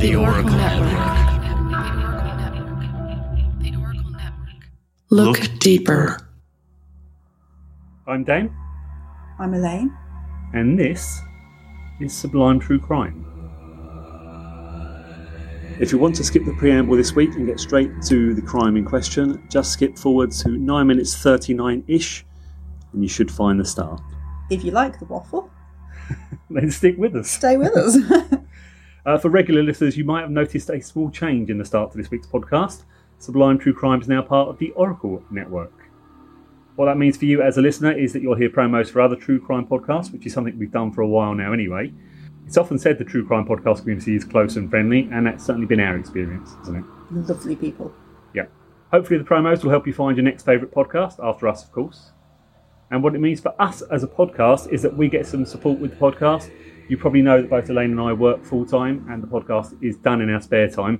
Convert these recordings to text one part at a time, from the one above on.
The Oracle Network. Look deeper. I'm Dan, I'm Elaine. and this is Sublime True Crime. If you want to skip the preamble this week and get straight to the crime in question, just skip forward to 9 minutes 39 ish, and you should find the start. If you like the waffle, Then stick with us. stay with us. Uh, for regular listeners, you might have noticed a small change in the start to this week's podcast. Sublime True Crime is now part of the Oracle Network. What that means for you as a listener is that you'll hear promos for other true crime podcasts, which is something we've done for a while now anyway. It's often said the true crime podcast community is close and friendly, and that's certainly been our experience, isn't it? Lovely people. Yeah. Hopefully, the promos will help you find your next favourite podcast, after us, of course. And what it means for us as a podcast is that we get some support with the podcast. You probably know that both Elaine and I work full time, and the podcast is done in our spare time.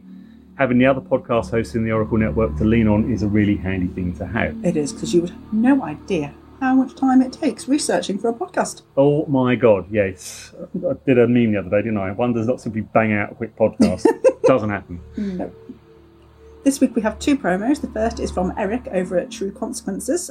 Having the other podcast hosts in the Oracle Network to lean on is a really handy thing to have. It is because you would have no idea how much time it takes researching for a podcast. Oh my god, yes. I did a meme the other day, didn't I? One does not simply bang out a quick podcast. Doesn't happen. No. This week we have two promos. The first is from Eric over at True Consequences.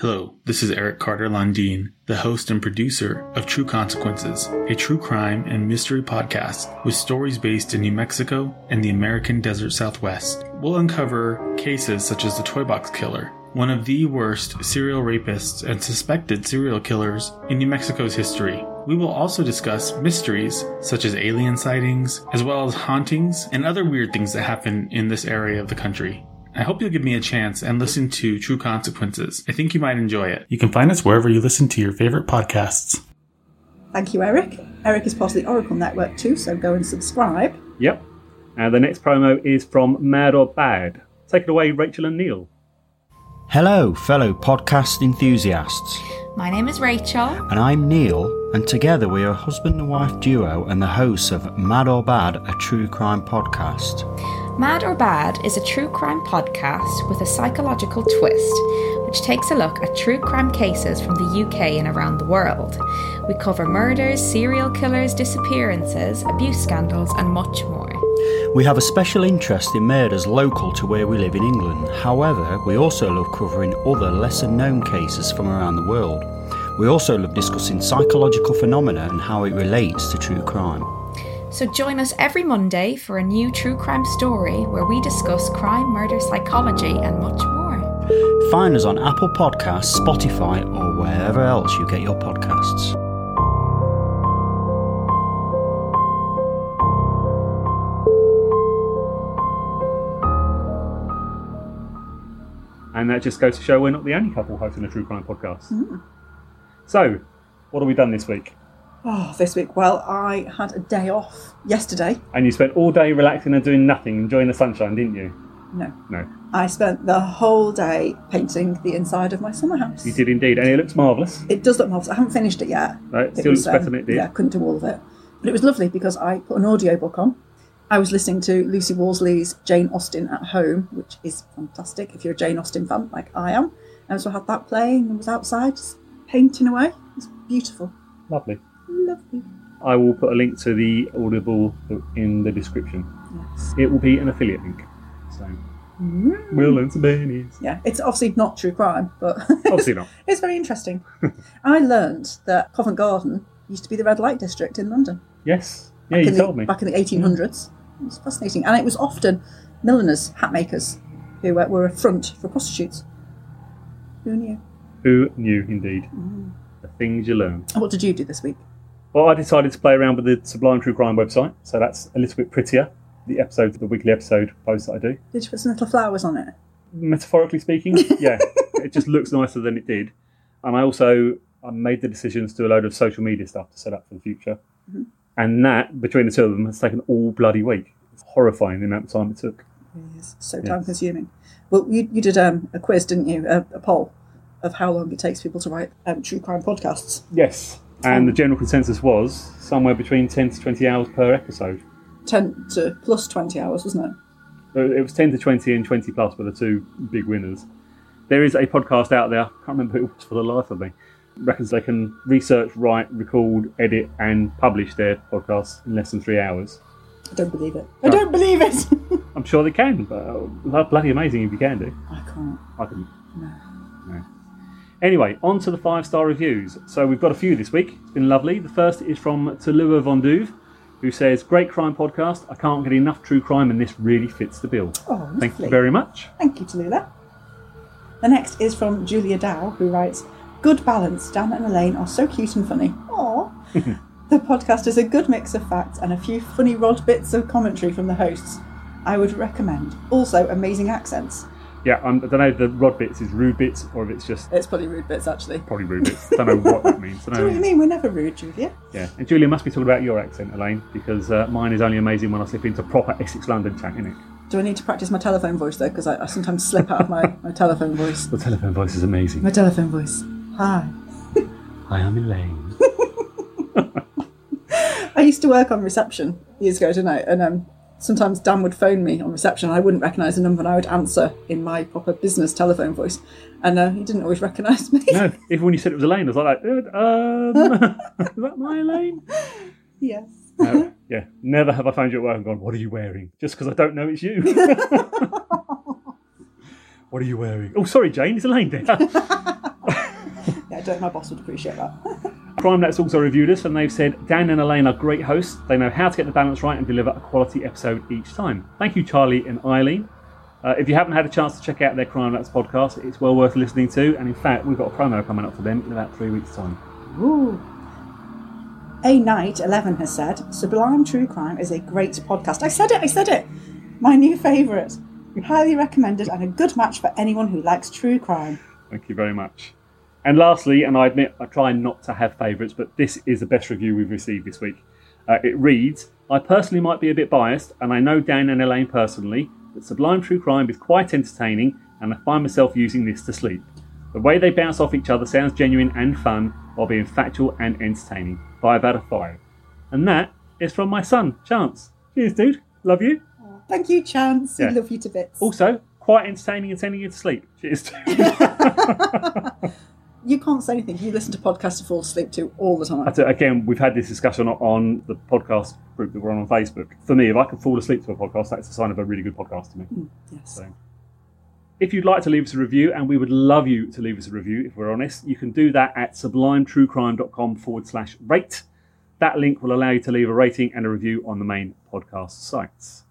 Hello, this is Eric Carter Lundeen, the host and producer of True Consequences, a true crime and mystery podcast with stories based in New Mexico and the American desert southwest. We'll uncover cases such as the Toy Box Killer, one of the worst serial rapists and suspected serial killers in New Mexico's history. We will also discuss mysteries such as alien sightings, as well as hauntings and other weird things that happen in this area of the country. I hope you'll give me a chance and listen to True Consequences. I think you might enjoy it. You can find us wherever you listen to your favorite podcasts. Thank you, Eric. Eric is part of the Oracle Network too, so go and subscribe. Yep. And the next promo is from Mad or Bad. Take it away, Rachel and Neil. Hello, fellow podcast enthusiasts. My name is Rachel. And I'm Neil, and together we are a husband and wife duo and the hosts of Mad or Bad, a true crime podcast. Mad or Bad is a true crime podcast with a psychological twist, which takes a look at true crime cases from the UK and around the world. We cover murders, serial killers, disappearances, abuse scandals, and much more. We have a special interest in murders local to where we live in England. However, we also love covering other lesser known cases from around the world. We also love discussing psychological phenomena and how it relates to true crime. So join us every Monday for a new true crime story where we discuss crime, murder, psychology, and much more. Find us on Apple Podcasts, Spotify, or wherever else you get your podcasts. And that just goes to show we're not the only couple hosting a true crime podcast. Mm. So, what have we done this week? Oh, this week, well, I had a day off yesterday. And you spent all day relaxing and doing nothing, enjoying the sunshine, didn't you? No, No, I spent the whole day painting the inside of my summer house. you did indeed, and it looks marvellous. It does look marvellous. I haven't finished it yet. No, it still looks um, better than it did. Yeah, I couldn't do all of it. But it was lovely because I put an audiobook on. I was listening to Lucy Worsley's Jane Austen at Home, which is fantastic if you're a Jane Austen fan like I am. And so I had that playing and was outside just painting away. It's beautiful. Lovely. Lovely. I will put a link to the Audible in the description. Yes. It will be an affiliate link. So, we'll learn some pennies. Yeah, it's obviously not true crime, but Obviously not. it's very interesting. I learned that Covent Garden used to be the red light district in London. Yes. Yeah, you the- told me. Back in the 1800s. It was fascinating. And it was often milliners, hat makers, who uh, were a front for prostitutes. Who knew? Who knew, indeed? Mm. The things you learn. And what did you do this week? Well, I decided to play around with the Sublime True Crime website, so that's a little bit prettier. The episode, the weekly episode post that I do. Did you put some little flowers on it? Metaphorically speaking, yeah, it just looks nicer than it did. And I also I made the decisions to do a load of social media stuff to set up for the future. Mm-hmm. And that, between the two of them, has taken all bloody week. It's horrifying the amount of time it took. It is so time consuming. Well, you, you did um, a quiz, didn't you? A, a poll of how long it takes people to write um, true crime podcasts. Yes. And the general consensus was somewhere between 10 to 20 hours per episode. 10 to plus 20 hours, wasn't it? So It was 10 to 20 and 20 plus were the two big winners. There is a podcast out there, I can't remember who it was for the life of me, reckons they can research, write, record, edit, and publish their podcasts in less than three hours. I don't believe it. I don't believe it. I'm sure they can, but uh, bloody amazing if you can do. I can't. I. No. No. Anyway, on to the five star reviews. So we've got a few this week. It's been lovely. The first is from Talua Vonduve, who says, Great crime podcast. I can't get enough true crime, and this really fits the bill. Oh, Thank you very much. Thank you, Tallulah. The next is from Julia Dow, who writes, Good balance. Dan and Elaine are so cute and funny. Aww. the podcast is a good mix of facts and a few funny rod bits of commentary from the hosts. I would recommend. Also, amazing accents. Yeah, um, I don't know if the rod bits is rude bits or if it's just It's probably rude bits, actually. probably rude bits. I don't know what that means. Don't Do you know what I mean? We're never rude, Julia. Yeah, and Julia must be talking about your accent, Elaine, because uh, mine is only amazing when I slip into proper Essex London chat, innit? Do I need to practice my telephone voice, though? Because I, I sometimes slip out of my, my telephone voice. The telephone voice is amazing. My telephone voice. Hi. Hi, I'm Elaine. I used to work on reception years ago, didn't I? And um, sometimes Dan would phone me on reception. and I wouldn't recognise the number, and I would answer in my proper business telephone voice. And uh, he didn't always recognise me. No, even when you said it was Elaine, I was like, um, is that my Elaine? yes. No, yeah, never have I found you at work and gone, what are you wearing? Just because I don't know it's you. what are you wearing? Oh, sorry, Jane, it's Elaine there. Yeah, I don't. My boss would appreciate that. CrimeNet's also reviewed us and they've said Dan and Elaine are great hosts. They know how to get the balance right and deliver a quality episode each time. Thank you, Charlie and Eileen. Uh, if you haven't had a chance to check out their Crime Nuts podcast, it's well worth listening to. And in fact, we've got a promo coming up for them in about three weeks' time. Ooh. A Night 11 has said, Sublime True Crime is a great podcast. I said it, I said it. My new favourite. We highly recommended and a good match for anyone who likes true crime. Thank you very much. And lastly, and I admit I try not to have favourites, but this is the best review we've received this week. Uh, it reads I personally might be a bit biased, and I know Dan and Elaine personally, but Sublime True Crime is quite entertaining, and I find myself using this to sleep. The way they bounce off each other sounds genuine and fun while being factual and entertaining. Five out of five. And that is from my son, Chance. Cheers, dude. Love you. Thank you, Chance. Yeah. We love you to bits. Also, quite entertaining and sending you to sleep. Cheers. You can't say anything. You listen to podcasts to fall asleep to all the time. It. Again, we've had this discussion on the podcast group that we're on on Facebook. For me, if I can fall asleep to a podcast, that's a sign of a really good podcast to me. Mm, yes. So, if you'd like to leave us a review, and we would love you to leave us a review if we're honest, you can do that at sublimetruecrime.com forward slash rate. That link will allow you to leave a rating and a review on the main podcast sites.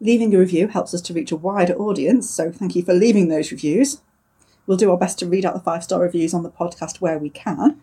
Leaving a review helps us to reach a wider audience, so thank you for leaving those reviews. We'll do our best to read out the five star reviews on the podcast where we can.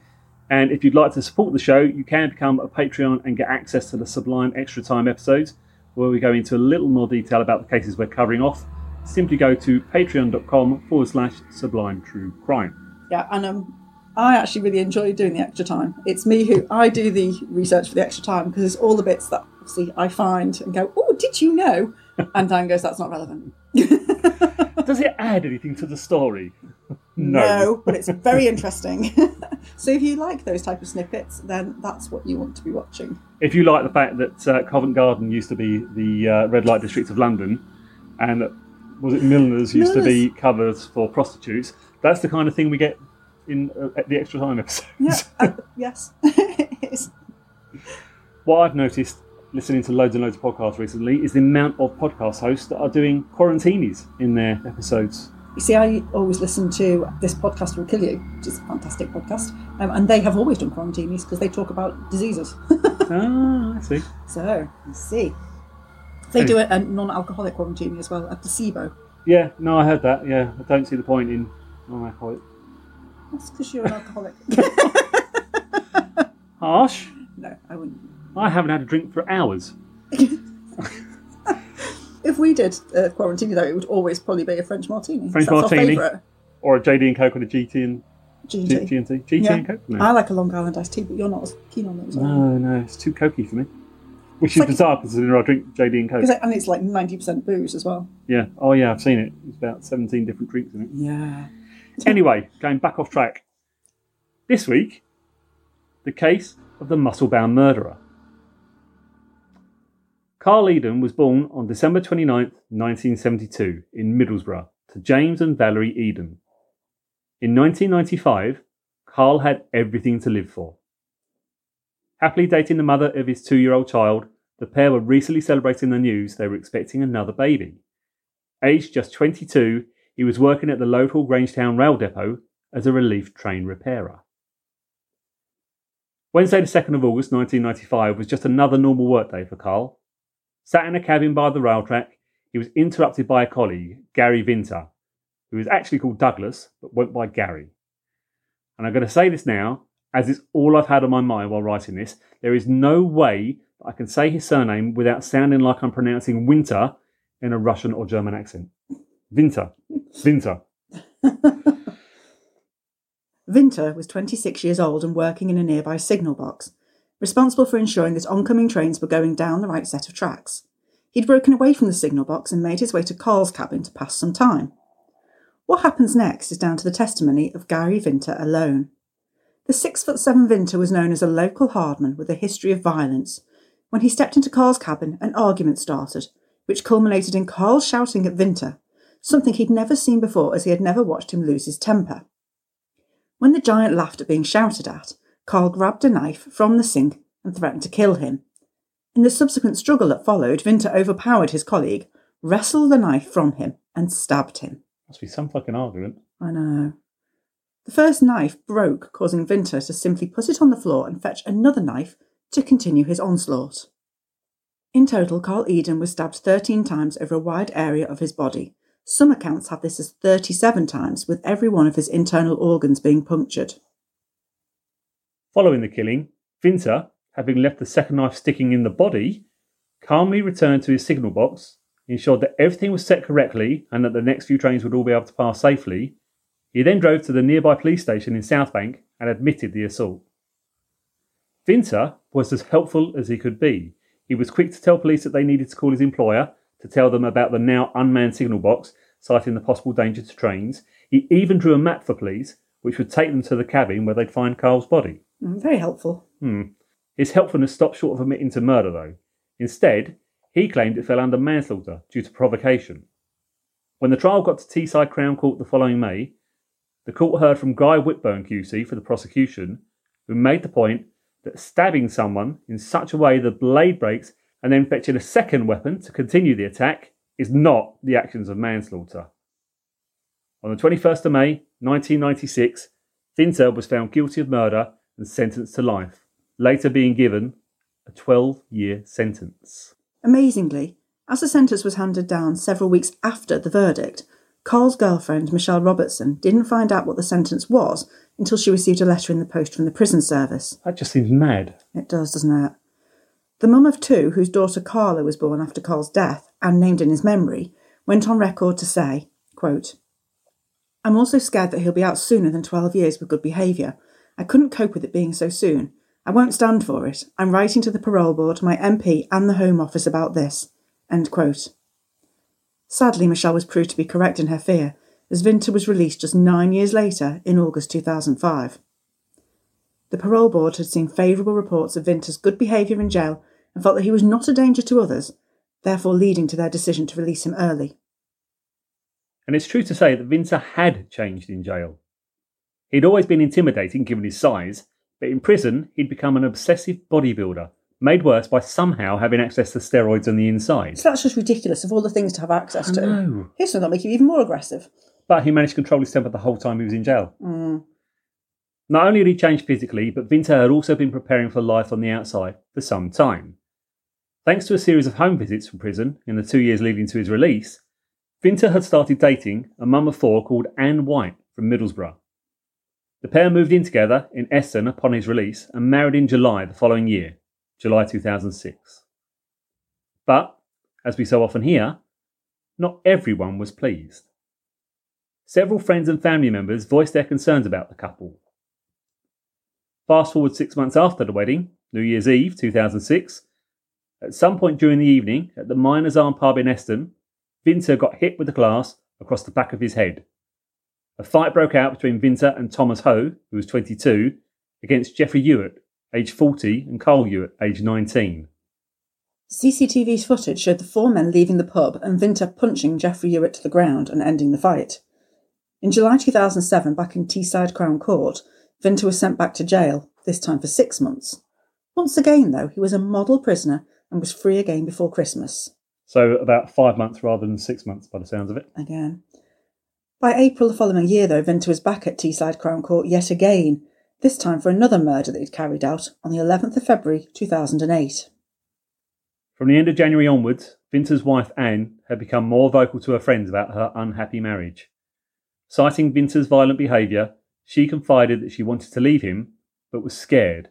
And if you'd like to support the show, you can become a Patreon and get access to the Sublime Extra Time episodes, where we go into a little more detail about the cases we're covering off. Simply go to patreon.com forward slash sublime true crime. Yeah, and um, I actually really enjoy doing the extra time. It's me who I do the research for the extra time because it's all the bits that obviously I find and go, oh, did you know? And Dan goes, that's not relevant. Does it add anything to the story? No, but it's very interesting. so if you like those type of snippets, then that's what you want to be watching. If you like the fact that uh, Covent Garden used to be the uh, red light district of London, and that- was it Milner's used to be covers for prostitutes, that's the kind of thing we get in uh, at the extra time episodes. Yeah, uh, yes, it is. what I've noticed listening to loads and loads of podcasts recently is the amount of podcast hosts that are doing quarantinis in their episodes. You see, I always listen to This Podcast Will Kill You, which is a fantastic podcast. Um, and they have always done quarantinis because they talk about diseases. ah, I see. so, you see. They do a, a non alcoholic quarantini as well, a placebo. Yeah, no, I heard that. Yeah, I don't see the point in non-alcoholic. That's because you're an alcoholic. Harsh. no, I wouldn't. I haven't had a drink for hours. If we did a quarantini, though, it would always probably be a French martini. French That's martini. Our favourite. Or a JD and Coke and a GT and G&T. G- G&T. GT Yeah. and Coke? No. I like a Long Island iced tea, but you're not as keen on those. no, no, it's too cokey for me. Which It's is like- bizarre considering I drink JD and Coke. and it's like 90% booze as well. Yeah. Oh, yeah, I've seen it. It's about 17 different drinks in it. Yeah. Anyway, going back off track. This week, the case of the muscle-bound murderer. Carl Eden was born on December 29, 1972, in Middlesbrough, to James and Valerie Eden. In 1995, Carl had everything to live for. Happily dating the mother of his two year old child, the pair were recently celebrating the news they were expecting another baby. Aged just 22, he was working at the local Grangetown rail depot as a relief train repairer. Wednesday, the 2nd of August 1995, was just another normal workday for Carl. Sat in a cabin by the rail track, he was interrupted by a colleague, Gary Vinter, who is actually called Douglas but went by Gary. And I'm going to say this now, as it's all I've had on my mind while writing this. There is no way that I can say his surname without sounding like I'm pronouncing winter in a Russian or German accent. Winter. Winter. Vinter was 26 years old and working in a nearby signal box, responsible for ensuring that oncoming trains were going down the right set of tracks. He'd broken away from the signal box and made his way to Carl's cabin to pass some time. What happens next is down to the testimony of Gary Vinter alone. The six foot seven Vinter was known as a local hardman with a history of violence. When he stepped into Carl's cabin, an argument started, which culminated in Carl shouting at Vinter, something he'd never seen before as he had never watched him lose his temper. When the giant laughed at being shouted at, Carl grabbed a knife from the sink and threatened to kill him. In the subsequent struggle that followed, Vinter overpowered his colleague, wrestled the knife from him, and stabbed him. Must be some fucking argument. I know. The first knife broke, causing Vinter to simply put it on the floor and fetch another knife to continue his onslaught. In total, Carl Eden was stabbed 13 times over a wide area of his body, some accounts have this as 37 times, with every one of his internal organs being punctured. Following the killing, Vinter, having left the second knife sticking in the body, calmly returned to his signal box, ensured that everything was set correctly and that the next few trains would all be able to pass safely. He then drove to the nearby police station in Southbank and admitted the assault. Vinter was as helpful as he could be. He was quick to tell police that they needed to call his employer to tell them about the now unmanned signal box, citing the possible danger to trains. He even drew a map for police, which would take them to the cabin where they'd find Carl's body. Mm, very helpful. Hmm. His helpfulness stopped short of admitting to murder, though. Instead, he claimed it fell under manslaughter due to provocation. When the trial got to Teesside Crown Court the following May, the court heard from Guy Whitburn QC for the prosecution, who made the point that stabbing someone in such a way the blade breaks and then fetching a second weapon to continue the attack is not the actions of manslaughter. On the 21st of May 1996, Vinter was found guilty of murder and sentenced to life, later being given a 12 year sentence. Amazingly, as the sentence was handed down several weeks after the verdict, Carl's girlfriend, Michelle Robertson, didn't find out what the sentence was until she received a letter in the post from the prison service. That just seems mad. It does, doesn't it? The mum of two, whose daughter Carla was born after Carl's death and named in his memory, went on record to say, quote, I'm also scared that he'll be out sooner than 12 years with good behaviour. I couldn't cope with it being so soon. I won't stand for it. I'm writing to the parole board, my MP, and the Home Office about this. Sadly, Michelle was proved to be correct in her fear, as Vinter was released just nine years later in August 2005. The parole board had seen favourable reports of Vinter's good behaviour in jail and felt that he was not a danger to others, therefore leading to their decision to release him early. And it's true to say that Vinter had changed in jail. He'd always been intimidating given his size, but in prison he'd become an obsessive bodybuilder, made worse by somehow having access to steroids on the inside. So that's just ridiculous of all the things to have access to. know. Here's something that'll make you even more aggressive. But he managed to control his temper the whole time he was in jail. Mm. Not only had he changed physically, but Vinter had also been preparing for life on the outside for some time. Thanks to a series of home visits from prison in the two years leading to his release, Vinter had started dating a mum of four called Anne White from Middlesbrough. The pair moved in together in Eston upon his release and married in July the following year, July 2006. But, as we so often hear, not everyone was pleased. Several friends and family members voiced their concerns about the couple. Fast forward six months after the wedding, New Year's Eve 2006, at some point during the evening at the Miners Arm pub in Eston, Vinter got hit with a glass across the back of his head. A fight broke out between Vinter and Thomas Ho, who was 22, against Jeffrey Hewitt, age 40, and Carl Hewitt, age 19. CCTV's footage showed the four men leaving the pub and Vinter punching Jeffrey Hewitt to the ground and ending the fight. In July 2007, back in Teesside Crown Court, Vinter was sent back to jail, this time for six months. Once again, though, he was a model prisoner and was free again before Christmas. So about five months rather than six months by the sounds of it. Again. By April the following year, though, Vinter was back at Teesside Crown Court yet again, this time for another murder that he'd carried out on the 11th of February 2008. From the end of January onwards, Vinter's wife Anne had become more vocal to her friends about her unhappy marriage. Citing Vinter's violent behaviour, she confided that she wanted to leave him, but was scared,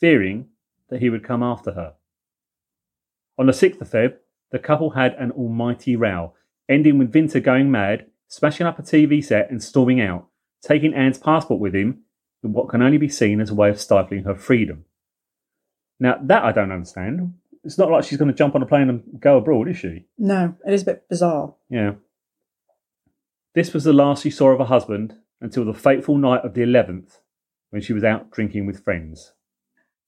fearing that he would come after her. On the 6th of Feb, the couple had an almighty row, ending with Vinter going mad, smashing up a TV set and storming out, taking Anne's passport with him in what can only be seen as a way of stifling her freedom. Now, that I don't understand. It's not like she's going to jump on a plane and go abroad, is she? No, it is a bit bizarre. Yeah. This was the last she saw of her husband until the fateful night of the 11th, when she was out drinking with friends.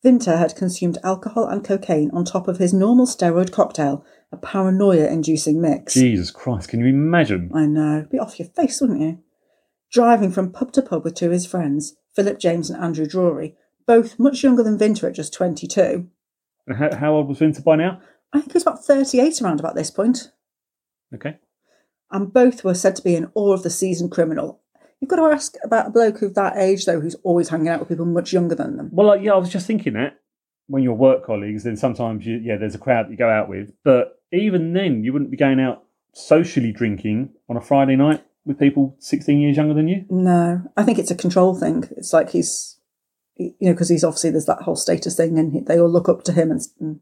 Vinter had consumed alcohol and cocaine on top of his normal steroid cocktail, a paranoia inducing mix. Jesus Christ, can you imagine? I know. Be off your face, wouldn't you? Driving from pub to pub with two of his friends, Philip James and Andrew Drury, both much younger than Vinter at just 22. How, how old was Vinter by now? I think he was about 38 around about this point. Okay. And both were said to be in awe of the seasoned criminal. You've got to ask about a bloke of that age, though, who's always hanging out with people much younger than them. Well, like, yeah, I was just thinking that when you're work colleagues, then sometimes you, yeah, there's a crowd that you go out with. But even then, you wouldn't be going out socially drinking on a Friday night with people 16 years younger than you. No, I think it's a control thing. It's like he's, you know, because he's obviously there's that whole status thing, and he, they all look up to him, and, and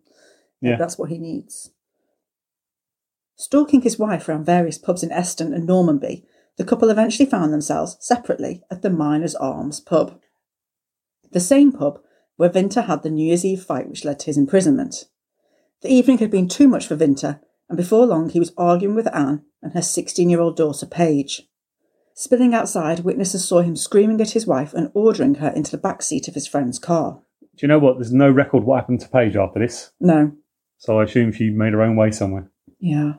Yeah. that's what he needs. Stalking his wife around various pubs in Eston and Normanby, the couple eventually found themselves separately at the Miners Arms pub. The same pub where Vinter had the New Year's Eve fight which led to his imprisonment. The evening had been too much for Vinter, and before long he was arguing with Anne and her 16 year old daughter Paige. Spilling outside, witnesses saw him screaming at his wife and ordering her into the back seat of his friend's car. Do you know what? There's no record what happened to Paige after this. No, So I assume she made her own way somewhere. Yeah.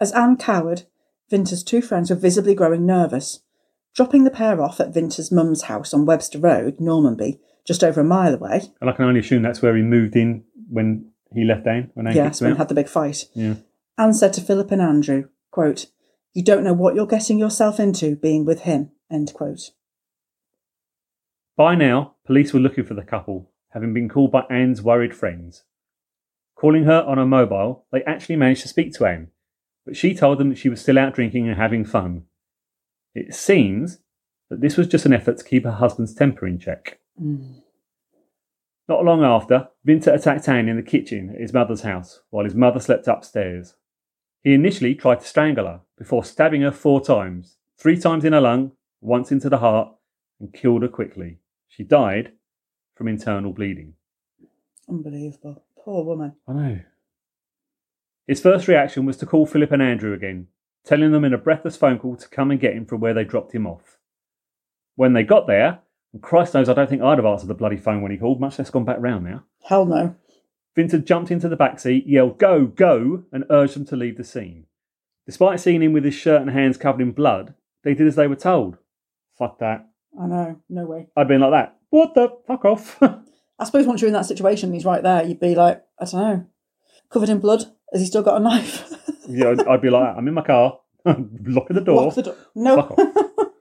As Anne cowered, Vinter's two friends were visibly growing nervous. Dropping the pair off at Vinter's mum's house on Webster Road, Normanby, just over a mile away, And I can only assume that's where he moved in when he left Anne. When Anne yes, when out. had the big fight, Yeah. Anne said to Philip and Andrew, quote, You don't know what you're getting yourself into being with him, end quote. By now, police were looking for the couple, having been called by Anne's worried friends. Calling her on her mobile, they actually managed to speak to Anne, but she told them that she was still out drinking and having fun. It seems that this was just an effort to keep her husband's temper in check. Not long after, Vinter attacked Anne in the kitchen at his mother's house while his mother slept upstairs. He initially tried to strangle her before stabbing her four times, three times in her lung, once into the heart, and killed her quickly. She died from internal bleeding. Unbelievable. Poor woman. I know. His first reaction was to call Philip and Andrew again, telling them in a breathless phone call to come and get him from where they dropped him off. When they got there, and Christ knows I don't think I'd have answered the bloody phone when he called, much less gone back round now. Hell no. Vinter jumped into the back seat, yelled, Go, go, and urged them to leave the scene. Despite seeing him with his shirt and hands covered in blood, they did as they were told. Fuck that. I know. No way. I'd been like that. What the fuck off? I suppose once you're in that situation and he's right there, you'd be like, I don't know, covered in blood. Has he still got a knife? yeah, I'd, be like, I'm in my car, locking the door. Lock the door. No.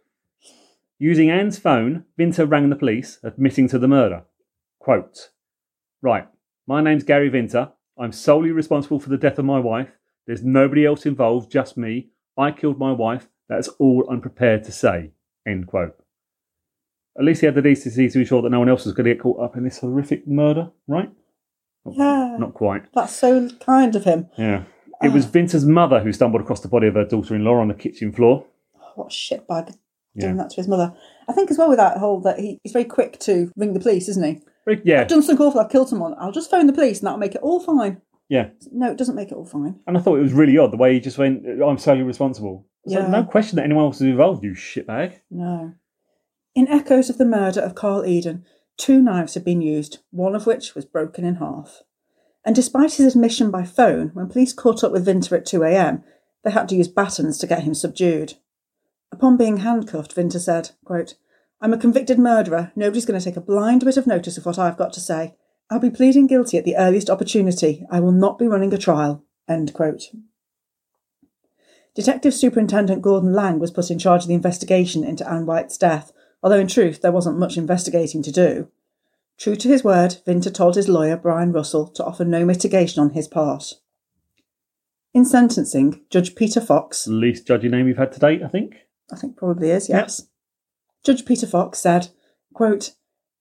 Using Anne's phone, Vinter rang the police, admitting to the murder. Quote, Right, my name's Gary Vinter. I'm solely responsible for the death of my wife. There's nobody else involved, just me. I killed my wife. That's all I'm prepared to say. End quote. At least he had the decency to ensure that no one else was going to get caught up in this horrific murder, right? Not- Yeah. Not quite. That's so kind of him. Yeah. It was ah. Vinter's mother who stumbled across the body of her daughter in law on the kitchen floor. Oh, what a shitbag Yeah. doing that to his mother. I think as well with that whole that he, he's very quick to ring the police, isn't he? Very- Yeah. I've done something awful, I've killed someone. I'll just phone the police and that'll make it all fine. Yeah. No, it doesn't make it all fine. And I thought it was really odd the way he just went, I'm solely responsible. It's like, Yeah. no question that anyone else is involved, you shitbag. No. In echoes of the murder of Carl Eden, two knives had been used, one of which was broken in half. And despite his admission by phone, when police caught up with Vinter at 2 a.m., they had to use batons to get him subdued. Upon being handcuffed, Vinter said, quote, I'm a convicted murderer. Nobody's going to take a blind bit of notice of what I've got to say. I'll be pleading guilty at the earliest opportunity. I will not be running a trial. End quote. Detective Superintendent Gordon Lang was put in charge of the investigation into Anne White's death, although in truth there wasn't much investigating to do. True to his word, Vinter told his lawyer, Brian Russell, to offer no mitigation on his part. In sentencing, Judge Peter Fox, Least judgy name we've had to date, I think. I think probably is, yes. Judge Peter Fox said, quote,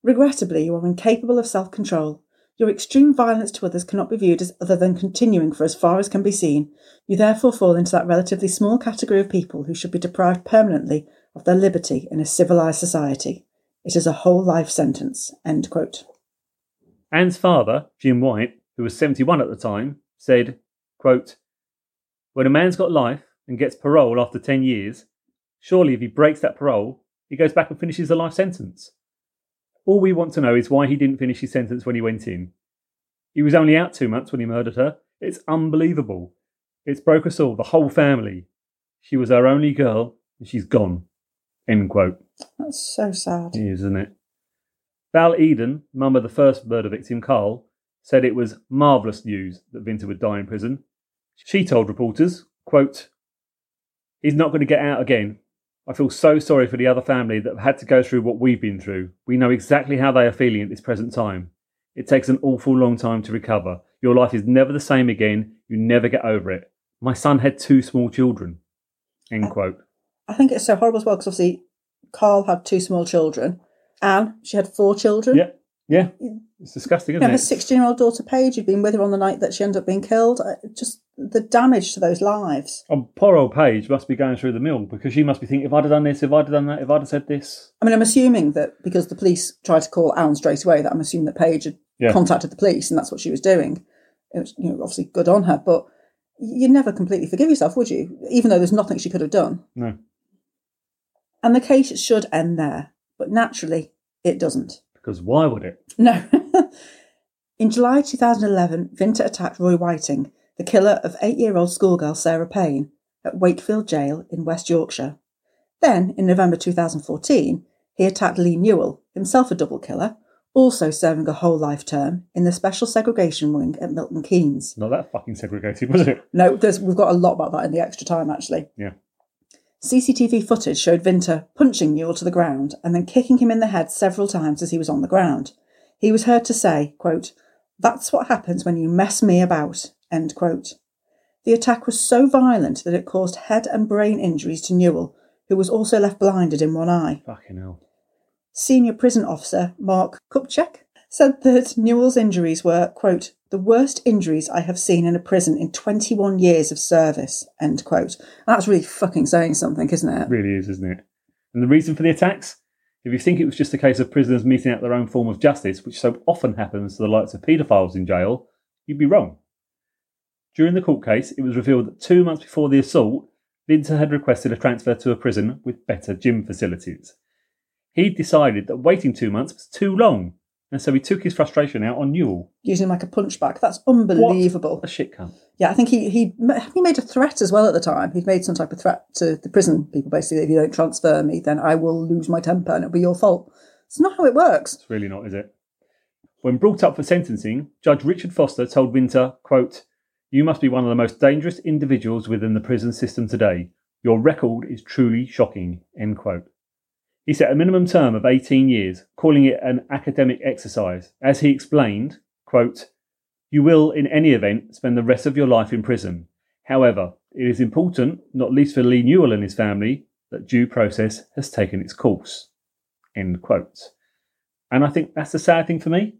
Regrettably, you are incapable of self control. Your extreme violence to others cannot be viewed as other than continuing for as far as can be seen. You therefore fall into that relatively small category of people who should be deprived permanently of their liberty in a civilized society. It is a whole life sentence. End quote. Anne's father, Jim White, who was 71 at the time, said, quote, When a man's got life and gets parole after 10 years, surely if he breaks that parole, he goes back and finishes the life sentence. All we want to know is why he didn't finish his sentence when he went in. He was only out two months when he murdered her. It's unbelievable. It's broke us all, the whole family. She was our only girl, and she's gone. End quote. That's so sad. It is, isn't it? Val Eden, mum of the first murder victim, Carl, said it was marvellous news that Vinter would die in prison. She told reporters, quote, He's not going to get out again. I feel so sorry for the other family that have had to go through what we've been through. We know exactly how they are feeling at this present time. It takes an awful long time to recover. Your life is never the same again. You never get over it. My son had two small children. End uh, quote. I think it's so horrible as well because obviously Carl had two small children. Anne, she had four children. Yeah, yeah. It's disgusting, You isn't know, her it? 16 year old daughter Paige—you'd been with her on the night that she ended up being killed. Uh, Just the damage to those lives. Oh, poor old Paige must be going through the mill because she must be thinking, if I'd have done this, if I'd have done that, if I'd have said this. I mean, I'm assuming that because the police tried to call Anne straight away, that I'm assuming that Paige had Yeah. contacted the police and that's what she was doing. It was, you know, obviously good on her, but you'd never completely forgive yourself, would you? Even though there's nothing she could have done. No, And the case should end there, but naturally, it doesn't. because why would it? No. In July 2011, Vinter attacked Roy Whiting, the killer of eight year old schoolgirl Sarah Payne, at Wakefield Jail in West Yorkshire. Then, in November 2014, he attacked Lee Newell, himself a double killer, also serving a whole life term in the Special Segregation Wing at Milton Keynes. Not that fucking segregated, was it? No, there's, we've got a lot about that in the extra time, actually. Yeah. CCTV footage showed Vinter punching Newell to the ground and then kicking him in the head several times as he was on the ground. He was heard to say, quote, That's what happens when you mess me about, end quote. The attack was so violent that it caused head and brain injuries to Newell, who was also left blinded in one eye. Fucking hell. Senior prison officer Mark Kupchak said that Newell's injuries were, quote, the worst injuries I have seen in a prison in 21 years of service, end quote. That's really fucking saying something, isn't it? It really is, isn't it? And the reason for the attacks? If you think it was just a case of prisoners meting out their own form of justice, which so often happens to the likes of paedophiles in jail, you'd be wrong. During the court case, it was revealed that two months before the assault, Vinter had requested a transfer to a prison with better gym facilities. He'd decided that waiting two months was too long, and so he took his frustration out on Newell. Using him like a punchback. That's unbelievable. What a shit cunt. Yeah, I think he, he he made a threat as well at the time. He'd made some type of threat to the prison people, basically, if you don't transfer me, then I will lose my temper and it'll be your fault. It's not how it works. It's really not, is it? When brought up for sentencing, Judge Richard Foster told Winter, quote, You must be one of the most dangerous individuals within the prison system today. Your record is truly shocking, end quote. He set a minimum term of 18 years, calling it an academic exercise. As he explained, quote, You will, in any event, spend the rest of your life in prison. However, it is important, not least for Lee Newell and his family, that due process has taken its course. End quote. And I think that's the sad thing for me.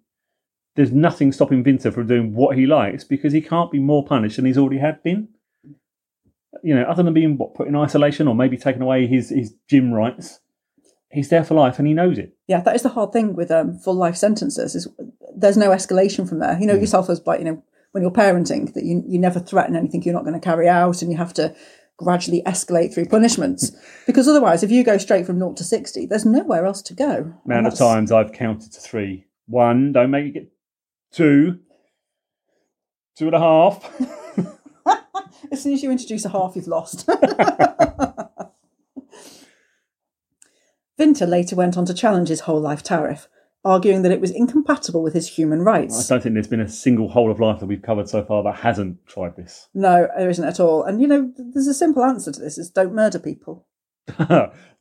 There's nothing stopping Vinter from doing what he likes because he can't be more punished than he's already had been. You know, other than being what, put in isolation or maybe taken away his, his gym rights, he's there for life and he knows it. Yeah, that is the hard thing with um, full life sentences is there's no escalation from there. You know yourself as like you know when you're parenting that you you never threaten anything you're not going to carry out, and you have to gradually escalate through punishments because otherwise, if you go straight from naught to sixty, there's nowhere else to go. Amount of times I've counted to three. One, don't make it get two, two and a half. As soon as you introduce a half, you've lost. Vinter later went on to challenge his whole life tariff, arguing that it was incompatible with his human rights. I don't think there's been a single whole of life that we've covered so far that hasn't tried this. No, there isn't at all. And you know, there's a simple answer to this: is don't murder people.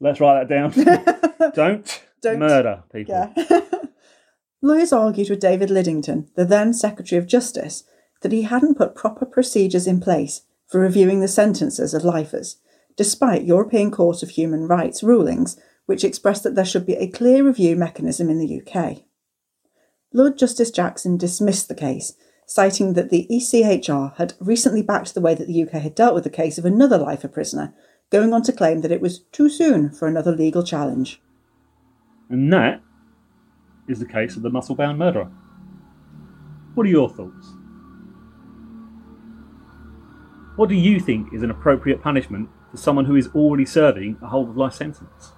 Let's write that down. don't, Don't- murder people. Yeah. Lawyers argued with David Lidington, the then Secretary of Justice, that he hadn't put proper procedures in place for reviewing the sentences of lifers, despite European Court of Human Rights rulings which expressed that there should be a clear review mechanism in the UK. Lord Justice Jackson dismissed the case, citing that the ECHR had recently backed the way that the UK had dealt with the case of another lifer prisoner, going on to claim that it was too soon for another legal challenge. And that is the case of the muscle bound murderer. What are your thoughts? What do you think is an appropriate punishment for someone who is already serving a whole of life sentence?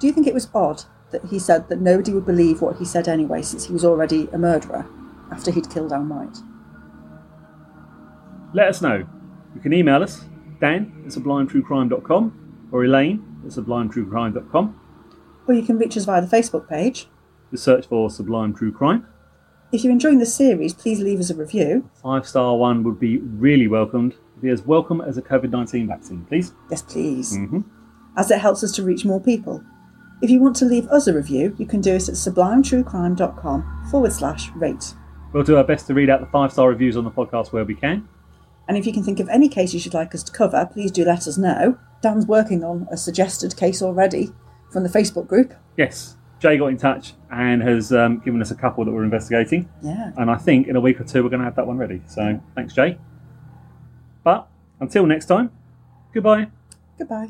Do you think it was odd that he said that nobody would believe what he said anyway, since he was already a murderer after he'd killed White? Let us know. You can email us, Dan at sublimetruecrime.com or Elaine at sublimetruecrime.com. Or you can reach us via the Facebook page. Just search for Sublime True Crime. If you're enjoying the series, please leave us a review. Five star one would be really welcomed. Be as welcome as a COVID 19 vaccine, please. Yes, please, hmm as it helps us to reach more people. If you want to leave us a review, you can do it at sublimetruecrime.com forward slash rate. We'll do our best to read out the five star reviews on the podcast where we can. And if you can think of any cases you'd like us to cover, please do let us know. Dan's working on a suggested case already from the Facebook group. Yes, Jay got in touch and has um, given us a couple that we're investigating. Yeah. And I think in a week or two we're going to have that one ready. So thanks, Jay. But until next time, goodbye. Goodbye.